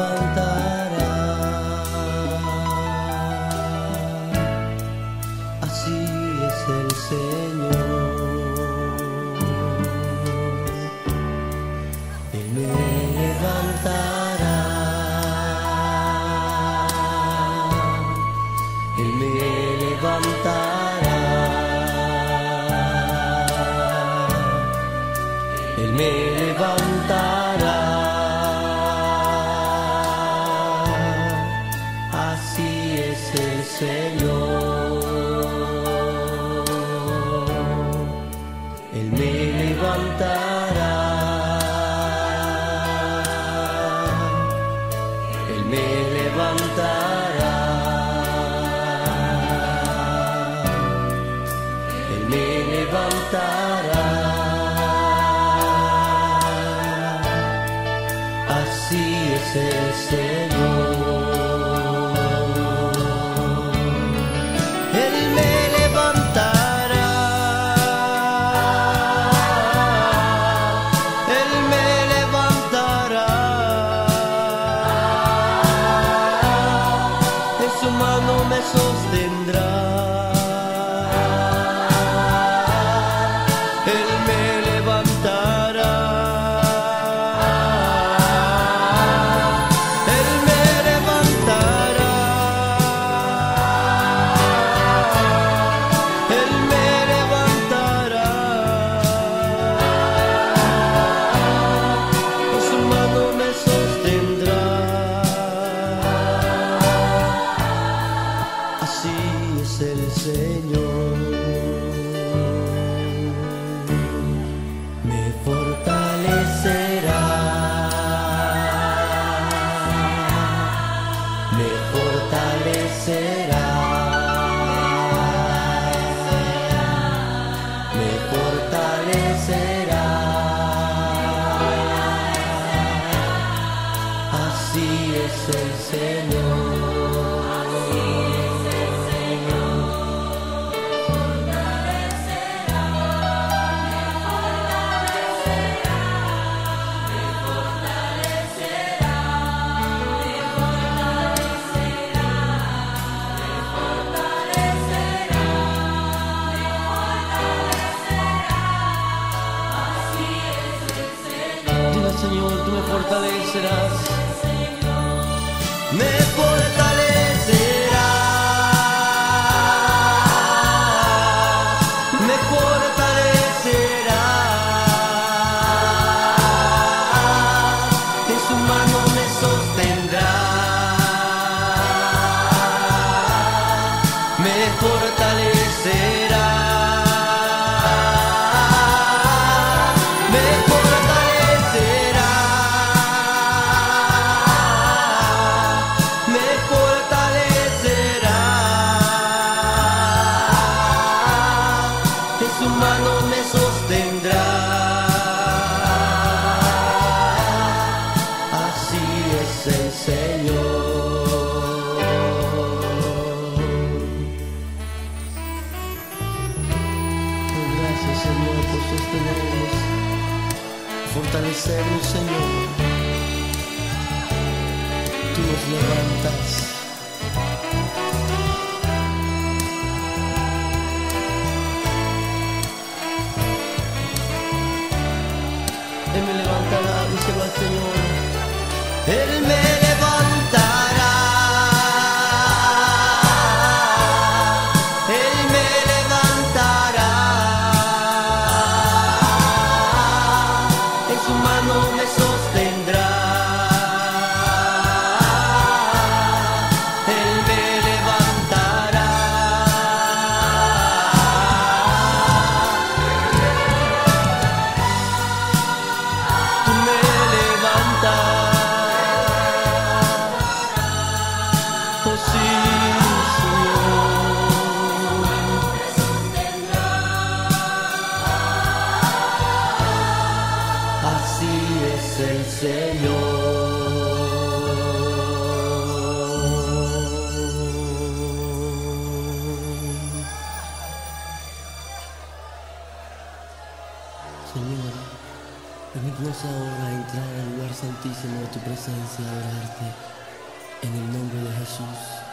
levantará. Así es el Señor. Él me levantará. Él me levantará. Él Así es el Señor. Fortalecerás. Gracias Señor por sostenernos, fortalecernos Señor. Tú nos levantas. Él me levantará, dice el Señor. Él me Así es el Señor. Señor, Permítanos ahora entrar al lugar santísimo de tu presencia, adorarte. En el nombre de Jesús.